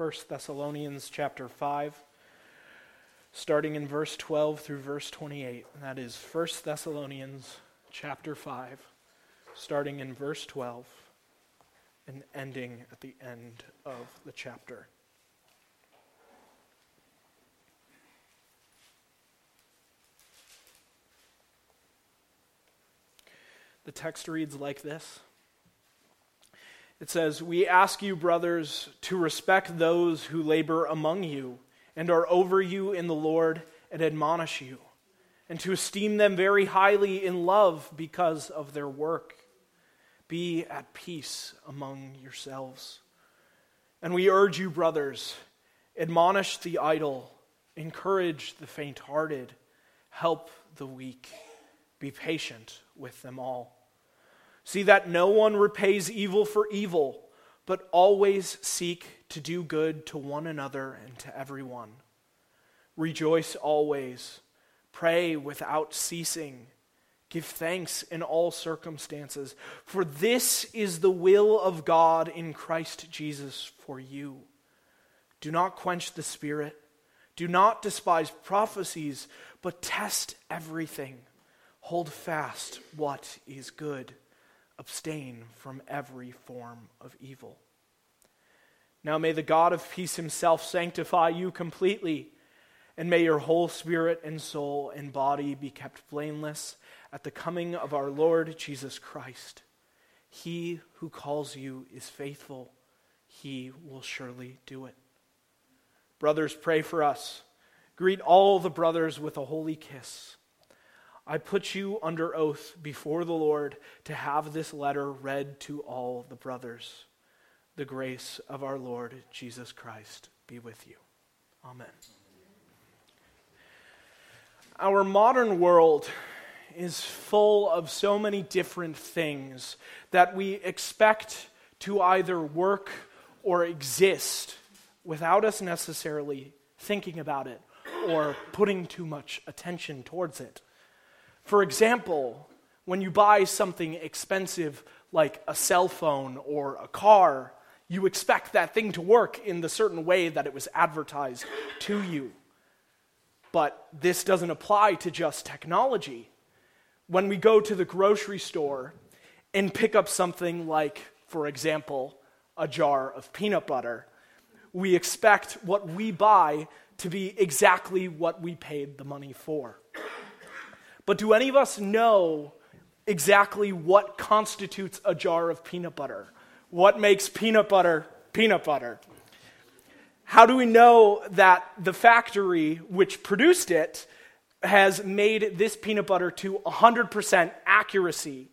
1 Thessalonians chapter 5, starting in verse 12 through verse 28. And that is 1 Thessalonians chapter 5, starting in verse 12 and ending at the end of the chapter. The text reads like this. It says, We ask you, brothers, to respect those who labor among you and are over you in the Lord and admonish you, and to esteem them very highly in love because of their work. Be at peace among yourselves. And we urge you, brothers, admonish the idle, encourage the faint hearted, help the weak, be patient with them all. See that no one repays evil for evil, but always seek to do good to one another and to everyone. Rejoice always, pray without ceasing, give thanks in all circumstances, for this is the will of God in Christ Jesus for you. Do not quench the Spirit, do not despise prophecies, but test everything. Hold fast what is good abstain from every form of evil. Now may the God of peace himself sanctify you completely, and may your whole spirit and soul and body be kept blameless at the coming of our Lord Jesus Christ. He who calls you is faithful, he will surely do it. Brothers, pray for us. Greet all the brothers with a holy kiss. I put you under oath before the Lord to have this letter read to all the brothers. The grace of our Lord Jesus Christ be with you. Amen. Our modern world is full of so many different things that we expect to either work or exist without us necessarily thinking about it or putting too much attention towards it. For example, when you buy something expensive like a cell phone or a car, you expect that thing to work in the certain way that it was advertised to you. But this doesn't apply to just technology. When we go to the grocery store and pick up something like, for example, a jar of peanut butter, we expect what we buy to be exactly what we paid the money for. But do any of us know exactly what constitutes a jar of peanut butter? What makes peanut butter peanut butter? How do we know that the factory which produced it has made this peanut butter to 100% accuracy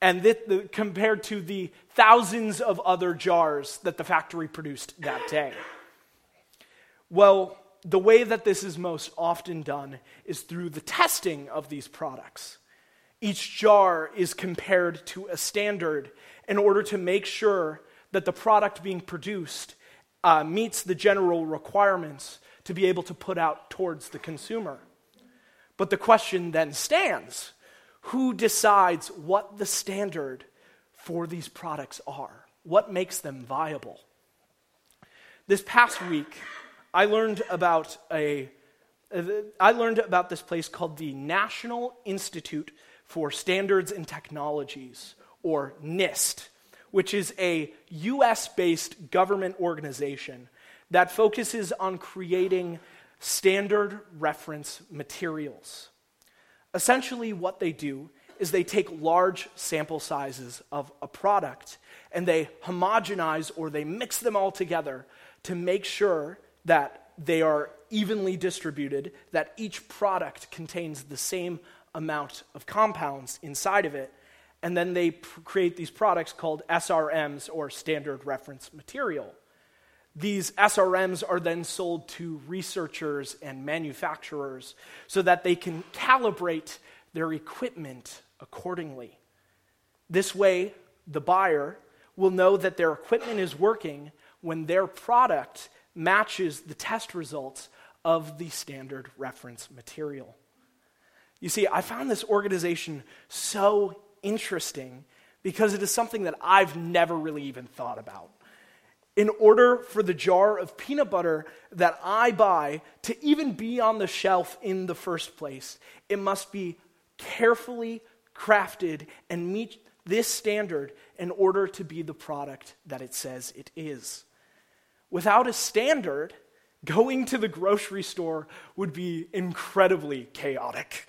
and the, compared to the thousands of other jars that the factory produced that day? Well, the way that this is most often done is through the testing of these products. Each jar is compared to a standard in order to make sure that the product being produced uh, meets the general requirements to be able to put out towards the consumer. But the question then stands who decides what the standard for these products are? What makes them viable? This past week, I learned about a uh, I learned about this place called the National Institute for Standards and Technologies, or NIST, which is a US based government organization that focuses on creating standard reference materials. Essentially, what they do is they take large sample sizes of a product and they homogenize or they mix them all together to make sure that they are evenly distributed, that each product contains the same amount of compounds inside of it, and then they pr- create these products called SRMs or standard reference material. These SRMs are then sold to researchers and manufacturers so that they can calibrate their equipment accordingly. This way, the buyer will know that their equipment is working when their product matches the test results of the standard reference material. You see, I found this organization so interesting because it is something that I've never really even thought about. In order for the jar of peanut butter that I buy to even be on the shelf in the first place, it must be carefully crafted and meet this standard in order to be the product that it says it is. Without a standard, going to the grocery store would be incredibly chaotic.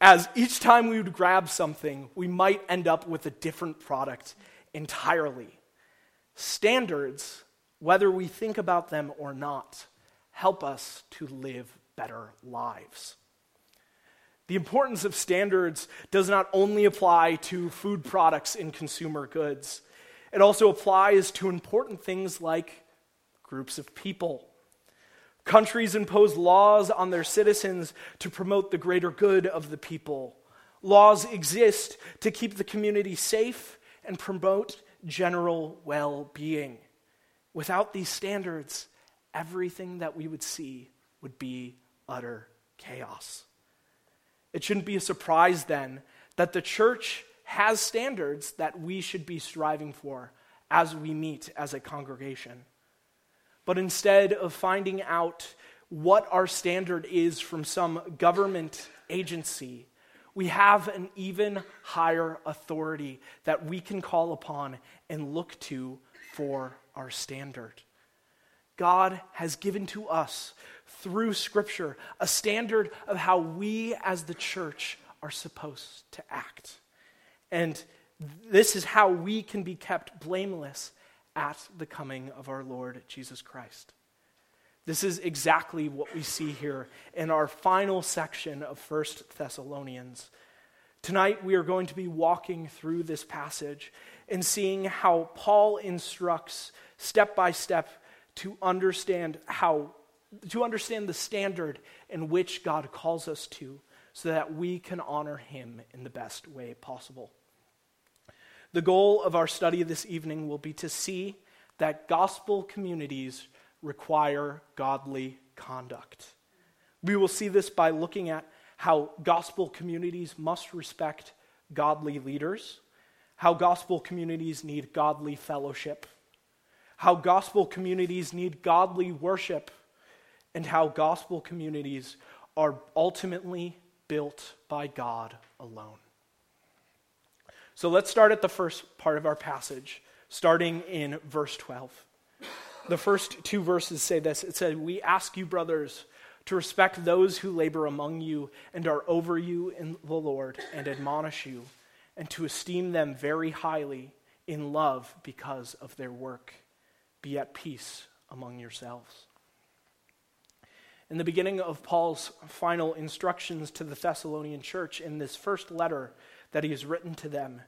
As each time we would grab something, we might end up with a different product entirely. Standards, whether we think about them or not, help us to live better lives. The importance of standards does not only apply to food products and consumer goods, it also applies to important things like groups of people. Countries impose laws on their citizens to promote the greater good of the people. Laws exist to keep the community safe and promote general well being. Without these standards, everything that we would see would be utter chaos. It shouldn't be a surprise then that the church has standards that we should be striving for as we meet as a congregation. But instead of finding out what our standard is from some government agency, we have an even higher authority that we can call upon and look to for our standard. God has given to us through Scripture a standard of how we as the church are supposed to act. And this is how we can be kept blameless at the coming of our Lord Jesus Christ. This is exactly what we see here in our final section of First Thessalonians. Tonight, we are going to be walking through this passage and seeing how Paul instructs step by step to understand how to understand the standard in which God calls us to so that we can honor him in the best way possible. The goal of our study this evening will be to see that gospel communities require godly conduct. We will see this by looking at how gospel communities must respect godly leaders, how gospel communities need godly fellowship, how gospel communities need godly worship and how gospel communities are ultimately built by God alone. So let's start at the first part of our passage, starting in verse 12. The first two verses say this it said, We ask you, brothers, to respect those who labor among you and are over you in the Lord and admonish you, and to esteem them very highly in love because of their work. Be at peace among yourselves. In the beginning of Paul's final instructions to the Thessalonian church in this first letter that he has written to them,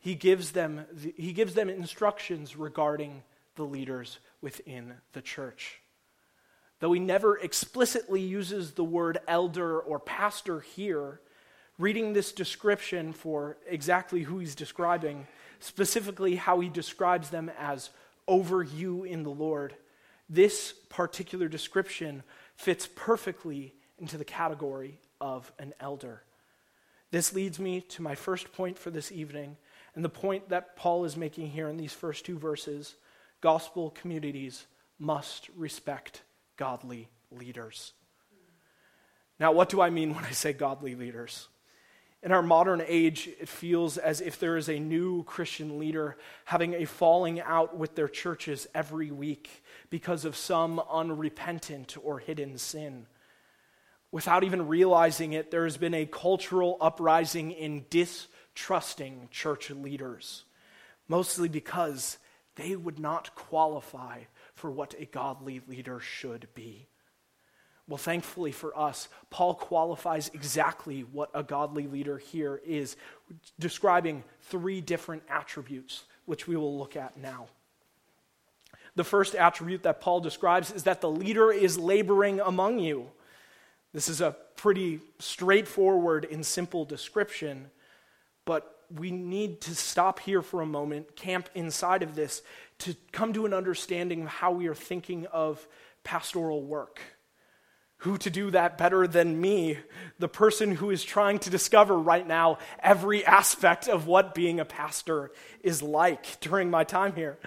he gives them, he gives them instructions regarding the leaders within the church. Though he never explicitly uses the word elder or pastor here, reading this description for exactly who he's describing, specifically how he describes them as over you in the Lord, this particular description fits perfectly into the category of an elder. This leads me to my first point for this evening, and the point that Paul is making here in these first two verses gospel communities must respect godly leaders. Now, what do I mean when I say godly leaders? In our modern age, it feels as if there is a new Christian leader having a falling out with their churches every week because of some unrepentant or hidden sin. Without even realizing it, there has been a cultural uprising in distrusting church leaders, mostly because they would not qualify for what a godly leader should be. Well, thankfully for us, Paul qualifies exactly what a godly leader here is, describing three different attributes, which we will look at now. The first attribute that Paul describes is that the leader is laboring among you. This is a pretty straightforward and simple description, but we need to stop here for a moment, camp inside of this, to come to an understanding of how we are thinking of pastoral work who to do that better than me, the person who is trying to discover right now every aspect of what being a pastor is like during my time here.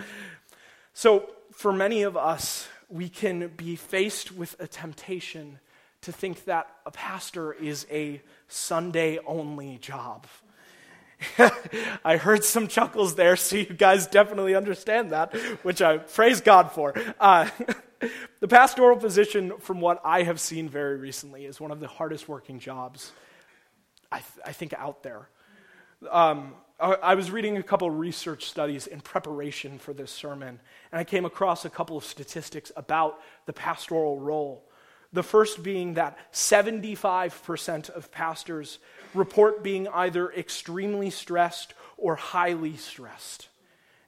So, for many of us, we can be faced with a temptation to think that a pastor is a Sunday only job. I heard some chuckles there, so you guys definitely understand that, which I praise God for. Uh, the pastoral position, from what I have seen very recently, is one of the hardest working jobs, I, th- I think, out there. Um, I, I was reading a couple research studies in preparation for this sermon, and I came across a couple of statistics about the pastoral role. The first being that 75% of pastors report being either extremely stressed or highly stressed,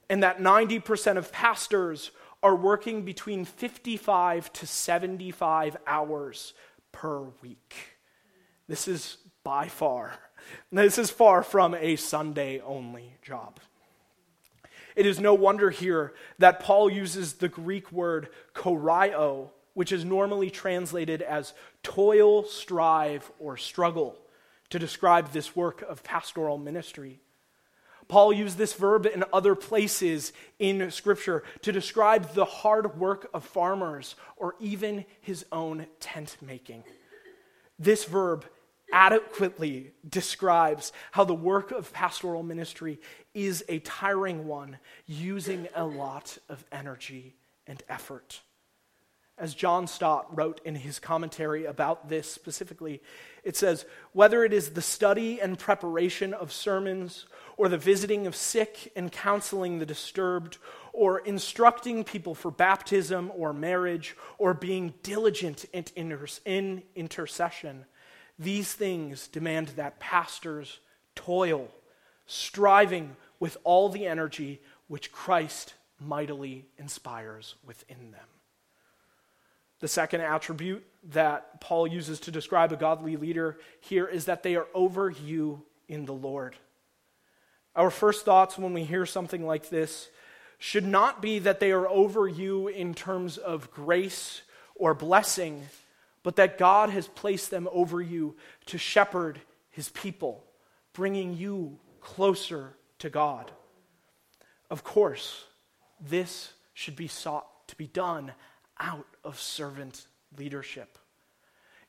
and that 90% of pastors are working between 55 to 75 hours per week. This is by far, this is far from a Sunday only job. It is no wonder here that Paul uses the Greek word chorio, which is normally translated as toil, strive, or struggle to describe this work of pastoral ministry. Paul used this verb in other places in Scripture to describe the hard work of farmers or even his own tent making. This verb adequately describes how the work of pastoral ministry is a tiring one, using a lot of energy and effort. As John Stott wrote in his commentary about this specifically, it says, whether it is the study and preparation of sermons, or the visiting of sick and counseling the disturbed, or instructing people for baptism or marriage, or being diligent in intercession, these things demand that pastors toil, striving with all the energy which Christ mightily inspires within them. The second attribute that Paul uses to describe a godly leader here is that they are over you in the Lord. Our first thoughts when we hear something like this should not be that they are over you in terms of grace or blessing, but that God has placed them over you to shepherd his people, bringing you closer to God. Of course, this should be sought to be done out of servant leadership.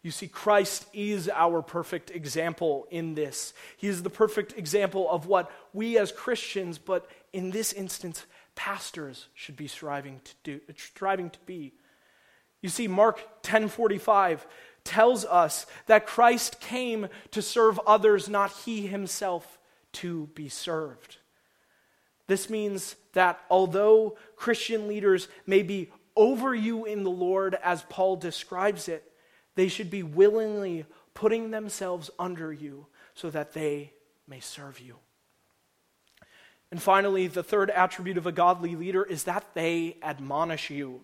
You see, Christ is our perfect example in this. He is the perfect example of what we as Christians, but in this instance, pastors should be striving to do, striving to be. You see, Mark 10:45 tells us that Christ came to serve others, not he himself to be served. This means that although Christian leaders may be over you in the Lord, as Paul describes it, they should be willingly putting themselves under you so that they may serve you. And finally, the third attribute of a godly leader is that they admonish you.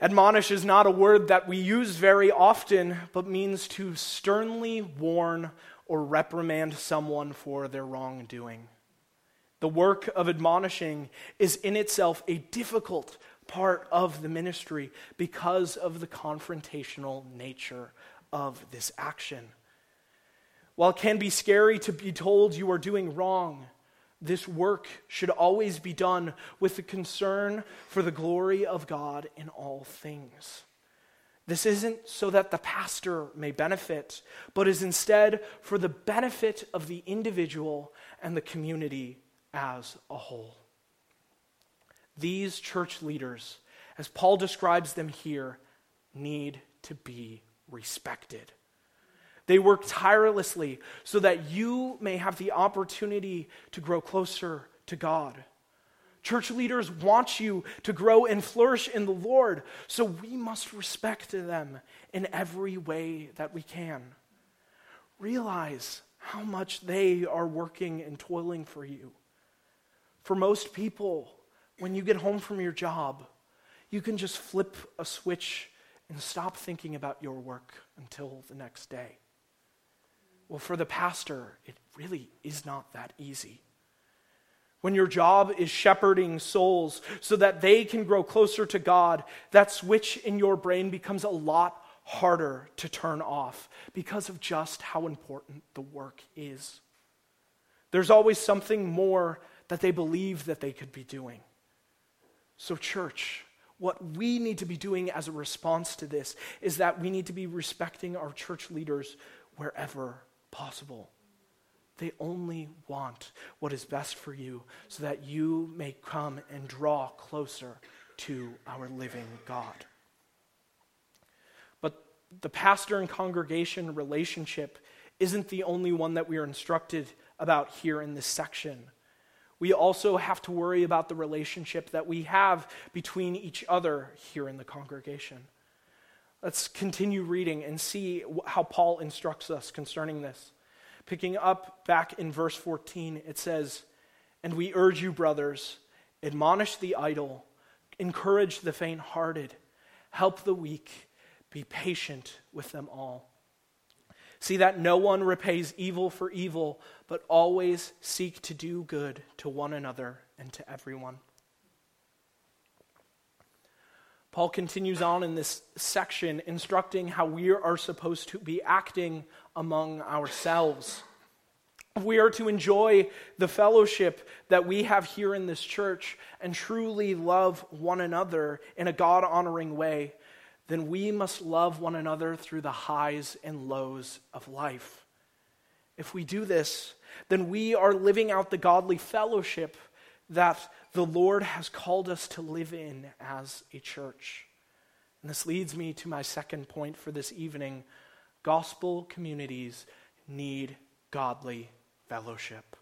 Admonish is not a word that we use very often, but means to sternly warn or reprimand someone for their wrongdoing. The work of admonishing is in itself a difficult part of the ministry because of the confrontational nature of this action. While it can be scary to be told you are doing wrong, this work should always be done with the concern for the glory of God in all things. This isn't so that the pastor may benefit, but is instead for the benefit of the individual and the community as a whole. These church leaders, as Paul describes them here, need to be respected. They work tirelessly so that you may have the opportunity to grow closer to God. Church leaders want you to grow and flourish in the Lord, so we must respect them in every way that we can. Realize how much they are working and toiling for you. For most people, when you get home from your job, you can just flip a switch and stop thinking about your work until the next day. Well, for the pastor, it really is not that easy. When your job is shepherding souls so that they can grow closer to God, that switch in your brain becomes a lot harder to turn off because of just how important the work is. There's always something more that they believe that they could be doing. So, church, what we need to be doing as a response to this is that we need to be respecting our church leaders wherever possible. They only want what is best for you so that you may come and draw closer to our living God. But the pastor and congregation relationship isn't the only one that we are instructed about here in this section we also have to worry about the relationship that we have between each other here in the congregation. Let's continue reading and see how Paul instructs us concerning this. Picking up back in verse 14, it says, And we urge you, brothers, admonish the idle, encourage the faint hearted, help the weak, be patient with them all. See that no one repays evil for evil, but always seek to do good to one another and to everyone. Paul continues on in this section, instructing how we are supposed to be acting among ourselves. We are to enjoy the fellowship that we have here in this church and truly love one another in a God honoring way, then we must love one another through the highs and lows of life. If we do this, then we are living out the godly fellowship that the Lord has called us to live in as a church. And this leads me to my second point for this evening gospel communities need godly fellowship.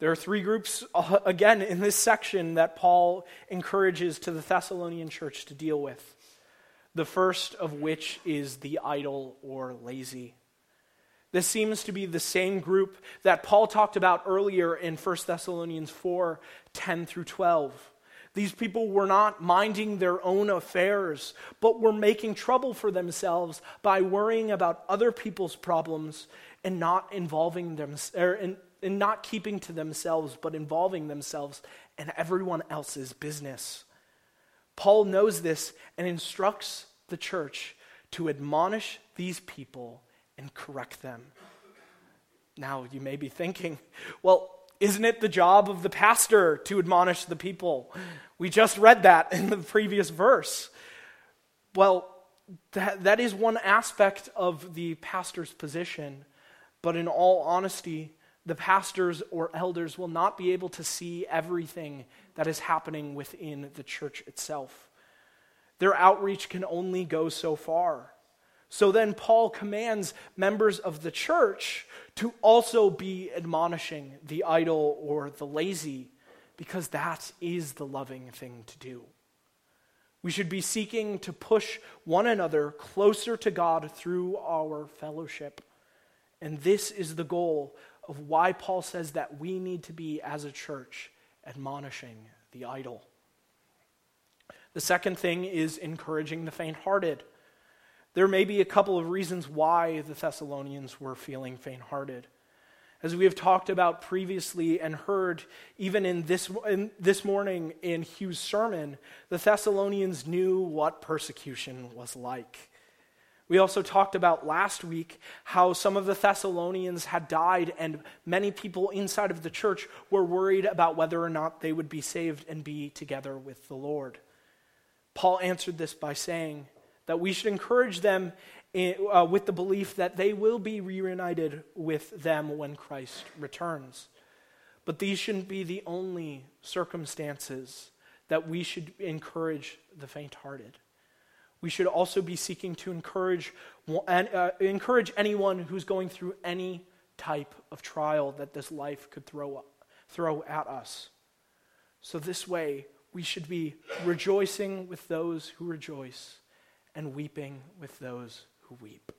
There are three groups, uh, again, in this section that Paul encourages to the Thessalonian church to deal with. The first of which is the idle or lazy. This seems to be the same group that Paul talked about earlier in 1 Thessalonians 4 10 through 12. These people were not minding their own affairs, but were making trouble for themselves by worrying about other people's problems and not involving them, er, not keeping to themselves, but involving themselves in everyone else's business. Paul knows this and instructs the church to admonish these people and correct them. Now, you may be thinking, well, isn't it the job of the pastor to admonish the people? We just read that in the previous verse. Well, that, that is one aspect of the pastor's position, but in all honesty, the pastors or elders will not be able to see everything that is happening within the church itself. Their outreach can only go so far. So then, Paul commands members of the church to also be admonishing the idle or the lazy, because that is the loving thing to do. We should be seeking to push one another closer to God through our fellowship. And this is the goal of why Paul says that we need to be, as a church, admonishing the idle. The second thing is encouraging the faint hearted. There may be a couple of reasons why the Thessalonians were feeling faint hearted. As we have talked about previously and heard even in this, in this morning in Hugh's sermon, the Thessalonians knew what persecution was like. We also talked about last week how some of the Thessalonians had died, and many people inside of the church were worried about whether or not they would be saved and be together with the Lord. Paul answered this by saying that we should encourage them uh, with the belief that they will be reunited with them when Christ returns. But these shouldn't be the only circumstances that we should encourage the faint hearted we should also be seeking to encourage, uh, encourage anyone who's going through any type of trial that this life could throw, throw at us. So, this way, we should be rejoicing with those who rejoice and weeping with those who weep.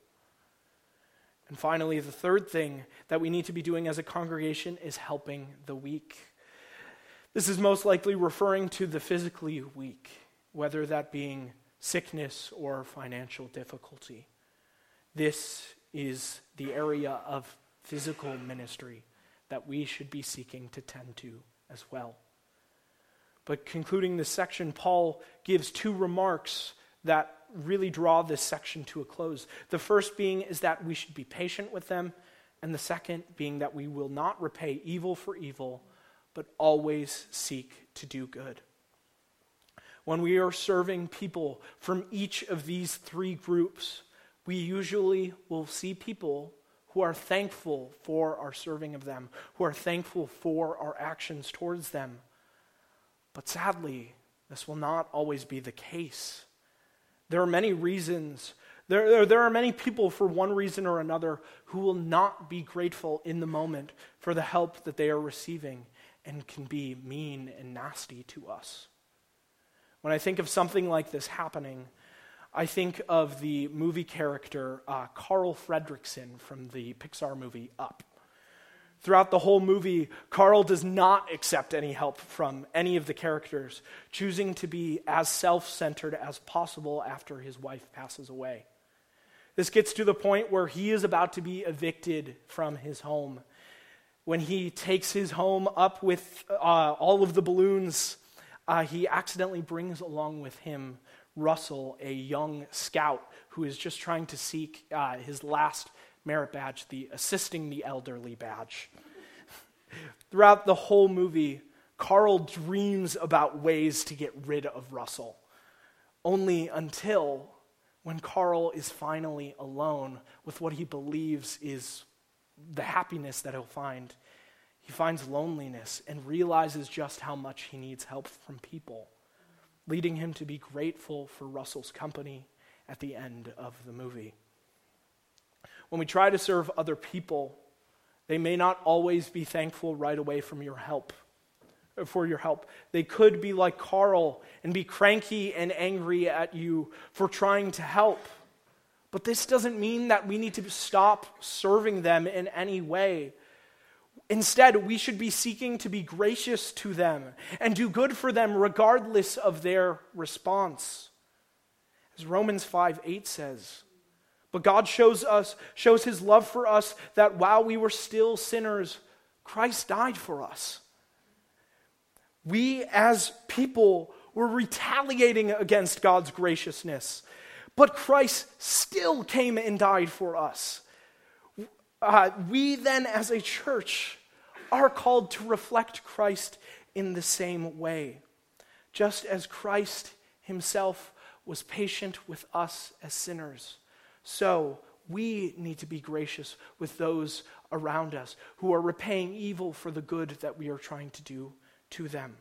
And finally, the third thing that we need to be doing as a congregation is helping the weak. This is most likely referring to the physically weak, whether that being sickness or financial difficulty. This is the area of physical ministry that we should be seeking to tend to as well. But concluding this section, Paul gives two remarks that really draw this section to a close. The first being is that we should be patient with them, and the second being that we will not repay evil for evil, but always seek to do good. When we are serving people from each of these three groups, we usually will see people who are thankful for our serving of them, who are thankful for our actions towards them. But sadly, this will not always be the case. There are many reasons, there, there, are many people for one reason or another who will not be grateful in the moment for the help that they are receiving and can be mean and nasty to us. When I think of something like this happening, I think of the movie character uh, Carl Fredricksen from the Pixar movie Up. Throughout the whole movie, Carl does not accept any help from any of the characters, choosing to be as self centered as possible after his wife passes away. This gets to the point where he is about to be evicted from his home. When he takes his home up with uh, all of the balloons, uh, he accidentally brings along with him Russell, a young scout who is just trying to seek uh, his last merit badge, the assisting the elderly badge. Throughout the whole movie, Carl dreams about ways to get rid of Russell, only until when Carl is finally alone with what he believes is the happiness that he'll find. He finds loneliness and realizes just how much he needs help from people leading him to be grateful for Russell's company at the end of the movie. When we try to serve other people, they may not always be thankful right away from your help for your help. They could be like Carl and be cranky and angry at you for trying to help. But this doesn't mean that we need to stop serving them in any way. Instead, we should be seeking to be gracious to them and do good for them regardless of their response. As Romans 5 8 says, but God shows us, shows his love for us that while we were still sinners, Christ died for us. We as people were retaliating against God's graciousness, but Christ still came and died for us. Uh, we then, as a church, are called to reflect Christ in the same way. Just as Christ himself was patient with us as sinners, so we need to be gracious with those around us who are repaying evil for the good that we are trying to do to them.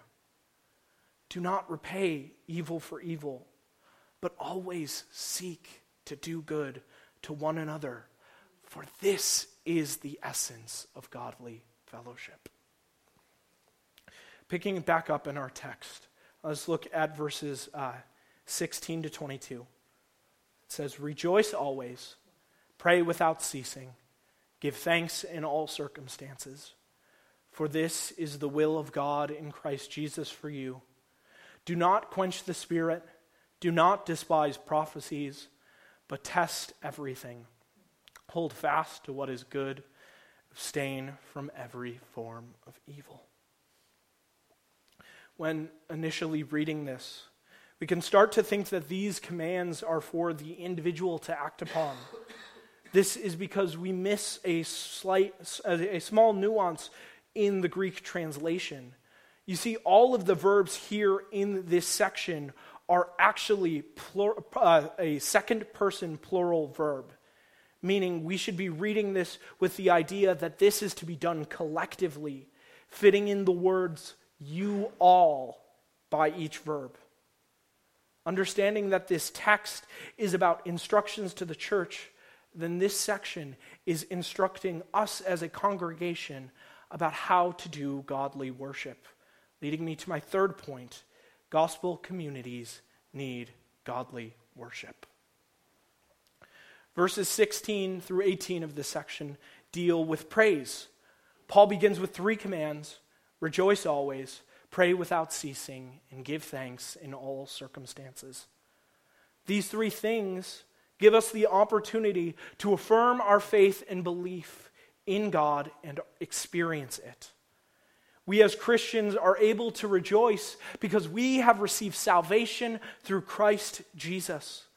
Do not repay evil for evil, but always seek to do good to one another, for this is the essence of godly fellowship. Picking back up in our text, let's look at verses uh, 16 to 22. It says, Rejoice always, pray without ceasing, give thanks in all circumstances, for this is the will of God in Christ Jesus for you. Do not quench the Spirit, do not despise prophecies, but test everything. Hold fast to what is good abstain from every form of evil. When initially reading this, we can start to think that these commands are for the individual to act upon. This is because we miss a slight, a small nuance in the Greek translation. You see, all of the verbs here in this section are actually plur, uh, a second person plural verb meaning we should be reading this with the idea that this is to be done collectively, fitting in the words you all by each verb. Understanding that this text is about instructions to the church, then this section is instructing us as a congregation about how to do godly worship. Leading me to my third point gospel communities need godly worship. Verses 16 through 18 of this section deal with praise. Paul begins with three commands rejoice always, pray without ceasing, and give thanks in all circumstances. These three things give us the opportunity to affirm our faith and belief in God and experience it. We as Christians are able to rejoice because we have received salvation through Christ Jesus.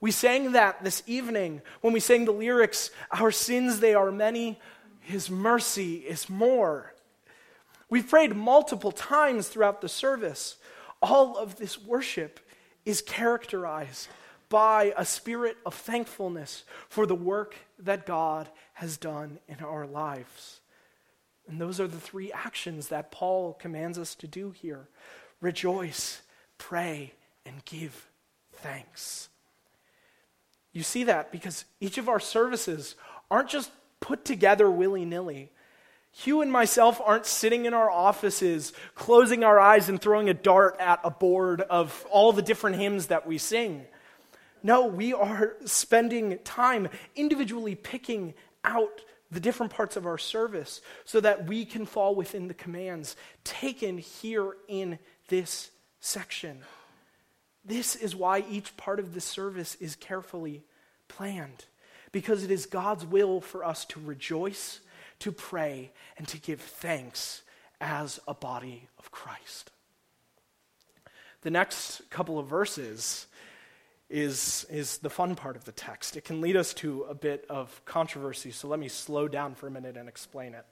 We sang that this evening when we sang the lyrics Our sins, they are many, His mercy is more. We've prayed multiple times throughout the service. All of this worship is characterized by a spirit of thankfulness for the work that God has done in our lives. And those are the three actions that Paul commands us to do here rejoice, pray, and give thanks. You see that because each of our services aren't just put together willy nilly. Hugh and myself aren't sitting in our offices, closing our eyes and throwing a dart at a board of all the different hymns that we sing. No, we are spending time individually picking out the different parts of our service so that we can fall within the commands taken here in this section. This is why each part of the service is carefully planned, because it is God's will for us to rejoice, to pray, and to give thanks as a body of Christ. The next couple of verses is, is the fun part of the text. It can lead us to a bit of controversy, so let me slow down for a minute and explain it.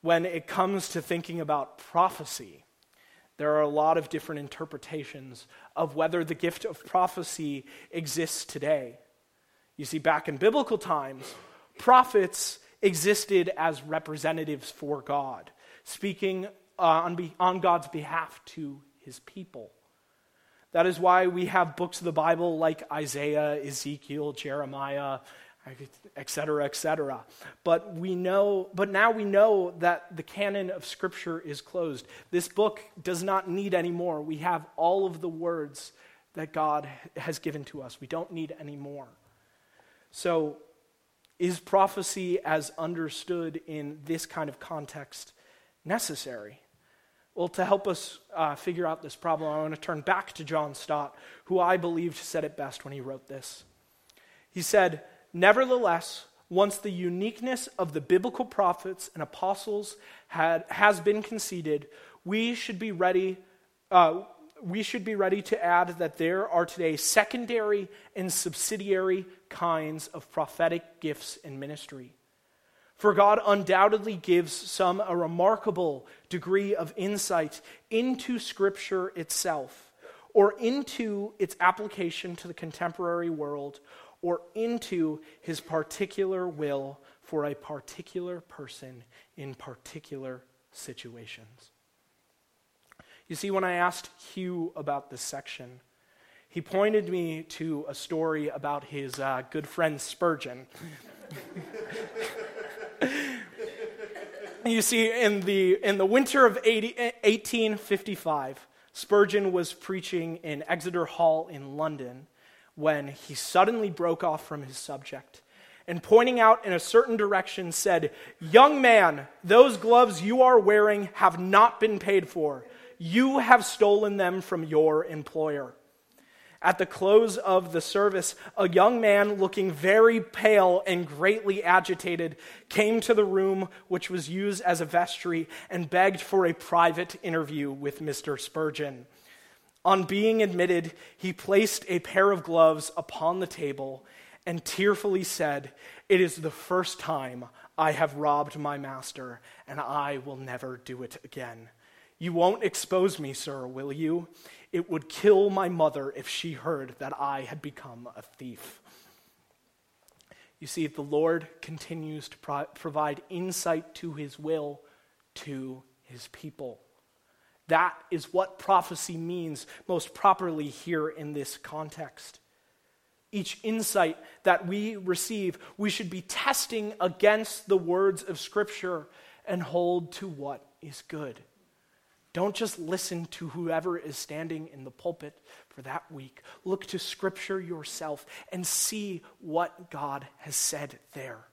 When it comes to thinking about prophecy, there are a lot of different interpretations of whether the gift of prophecy exists today. You see, back in biblical times, prophets existed as representatives for God, speaking uh, on, be- on God's behalf to his people. That is why we have books of the Bible like Isaiah, Ezekiel, Jeremiah, etc., etc. But we know, but now we know that the canon of Scripture is closed. This book does not need any more. We have all of the words that God has given to us. We don't need any more. So, is prophecy as understood in this kind of context necessary? Well, to help us uh, figure out this problem, I want to turn back to John Stott, who I believed said it best when he wrote this. He said, Nevertheless, once the uniqueness of the biblical prophets and apostles had, has been conceded, we should be ready. Uh, we should be ready to add that there are today secondary and subsidiary kinds of prophetic gifts in ministry. For God undoubtedly gives some a remarkable degree of insight into Scripture itself, or into its application to the contemporary world, or into his particular will for a particular person in particular situations. You see, when I asked Hugh about this section, he pointed me to a story about his uh, good friend Spurgeon. you see, in the, in the winter of 80, 1855, Spurgeon was preaching in Exeter Hall in London when he suddenly broke off from his subject and pointing out in a certain direction said, Young man, those gloves you are wearing have not been paid for. You have stolen them from your employer. At the close of the service, a young man looking very pale and greatly agitated came to the room which was used as a vestry and begged for a private interview with Mr. Spurgeon. On being admitted, he placed a pair of gloves upon the table and tearfully said, It is the first time I have robbed my master, and I will never do it again. You won't expose me, sir, will you? It would kill my mother if she heard that I had become a thief. You see, the Lord continues to pro- provide insight to his will to his people. That is what prophecy means most properly here in this context. Each insight that we receive, we should be testing against the words of Scripture and hold to what is good. Don't just listen to whoever is standing in the pulpit for that week. Look to Scripture yourself and see what God has said there.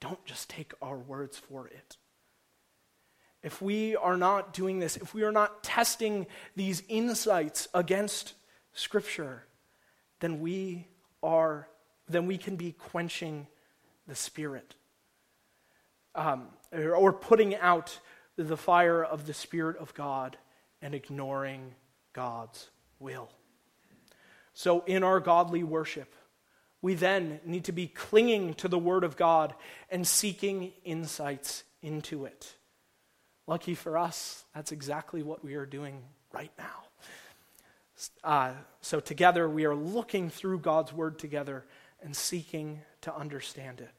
Don't just take our words for it. If we are not doing this, if we are not testing these insights against Scripture, then we are, then we can be quenching the Spirit. Um, or, or putting out the fire of the Spirit of God and ignoring God's will. So, in our godly worship, we then need to be clinging to the Word of God and seeking insights into it. Lucky for us, that's exactly what we are doing right now. Uh, so, together, we are looking through God's Word together and seeking to understand it.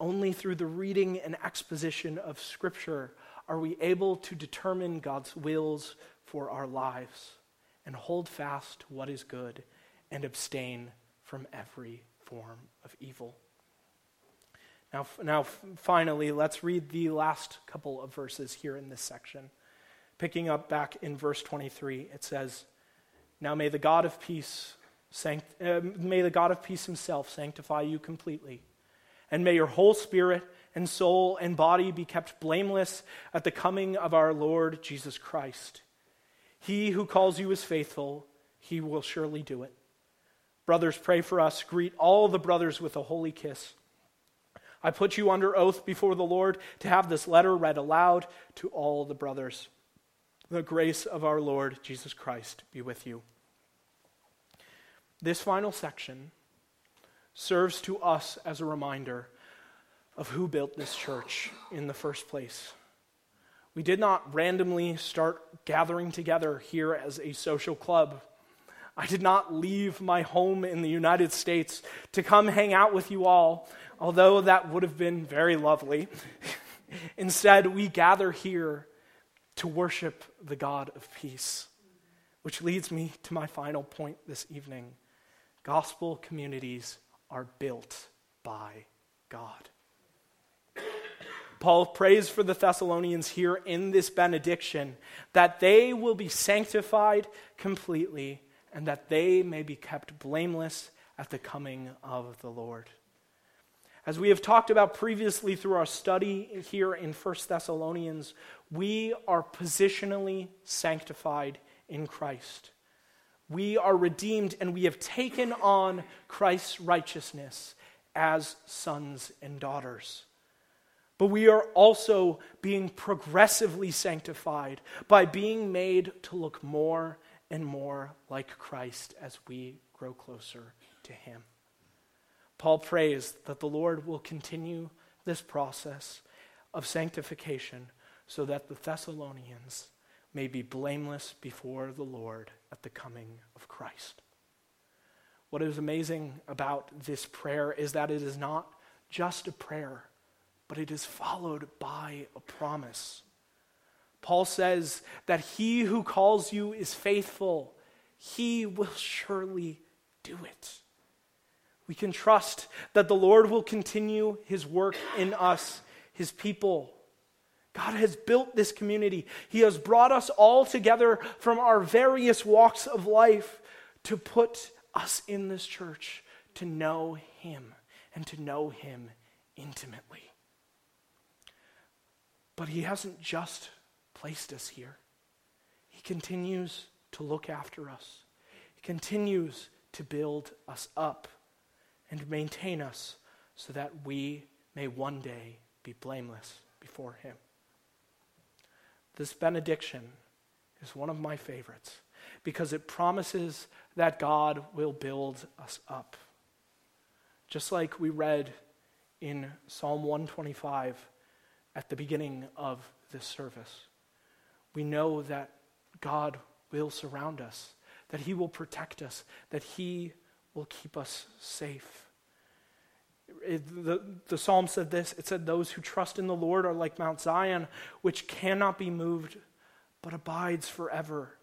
Only through the reading and exposition of Scripture are we able to determine God's wills for our lives and hold fast to what is good and abstain from every form of evil. Now, now, finally, let's read the last couple of verses here in this section. Picking up back in verse 23, it says, Now may the God of peace, sanct- uh, may the God of peace himself sanctify you completely, and may your whole spirit and soul and body be kept blameless at the coming of our Lord Jesus Christ. He who calls you is faithful, he will surely do it. Brothers, pray for us. Greet all the brothers with a holy kiss. I put you under oath before the Lord to have this letter read aloud to all the brothers. The grace of our Lord Jesus Christ be with you. This final section serves to us as a reminder of who built this church in the first place. We did not randomly start gathering together here as a social club. I did not leave my home in the United States to come hang out with you all although that would have been very lovely. Instead, we gather here to worship the God of peace, which leads me to my final point this evening. Gospel communities are built by God. Paul prays for the Thessalonians here in this benediction that they will be sanctified completely and that they may be kept blameless at the coming of the Lord. As we have talked about previously through our study here in 1 Thessalonians, we are positionally sanctified in Christ. We are redeemed and we have taken on Christ's righteousness as sons and daughters. But we are also being progressively sanctified by being made to look more and more like Christ as we grow closer to Him. Paul prays that the Lord will continue this process of sanctification so that the Thessalonians may be blameless before the Lord at the coming of Christ. What is amazing about this prayer is that it is not just a prayer, but it is followed by a promise. Paul says that he who calls you is faithful, he will surely do it. We can trust that the Lord will continue his work in us, his people. God has built this community. He has brought us all together from our various walks of life to put us in this church to know him and to know him intimately. But he hasn't just placed us here, he continues to look after us, he continues to build us up and maintain us so that we may one day be blameless before Him. This benediction is one of my favorites because it promises that God will build us up. Just like we read in Psalm 125 at the beginning of this service, we know that God will surround us, that He will protect us, that He will keep us safe. It, the, the psalm said this it said, Those who trust in the Lord are like Mount Zion, which cannot be moved, but abides forever.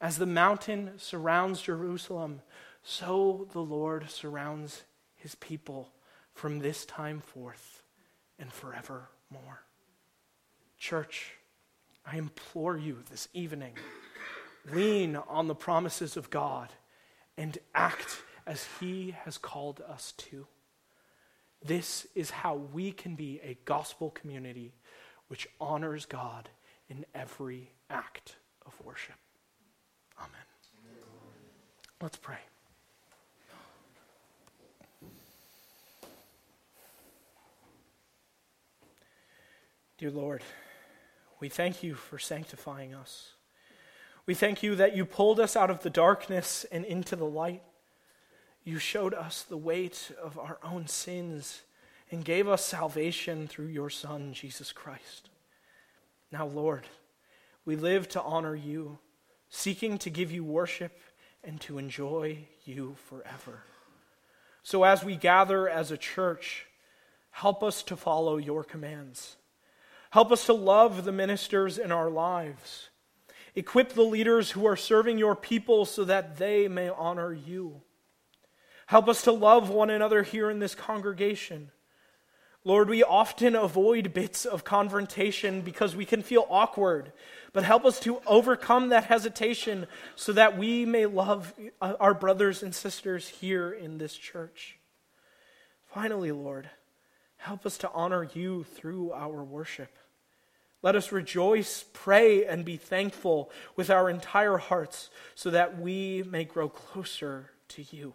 As the mountain surrounds Jerusalem, so the Lord surrounds his people from this time forth and forevermore. Church, I implore you this evening lean on the promises of God and act as He has called us to. This is how we can be a gospel community which honors God in every act of worship. Amen. Let's pray. Dear Lord, we thank you for sanctifying us. We thank you that you pulled us out of the darkness and into the light. You showed us the weight of our own sins and gave us salvation through your Son, Jesus Christ. Now, Lord, we live to honor you, seeking to give you worship and to enjoy you forever. So, as we gather as a church, help us to follow your commands. Help us to love the ministers in our lives. Equip the leaders who are serving your people so that they may honor you. Help us to love one another here in this congregation. Lord, we often avoid bits of confrontation because we can feel awkward, but help us to overcome that hesitation so that we may love uh, our brothers and sisters here in this church. Finally, Lord, help us to honor you through our worship. Let us rejoice, pray, and be thankful with our entire hearts so that we may grow closer to you.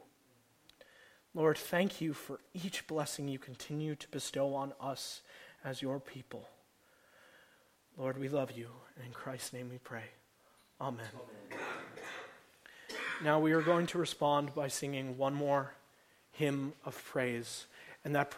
Lord, thank you for each blessing you continue to bestow on us as your people. Lord, we love you. And in Christ's name we pray. Amen. Amen. Now we are going to respond by singing one more hymn of praise, and that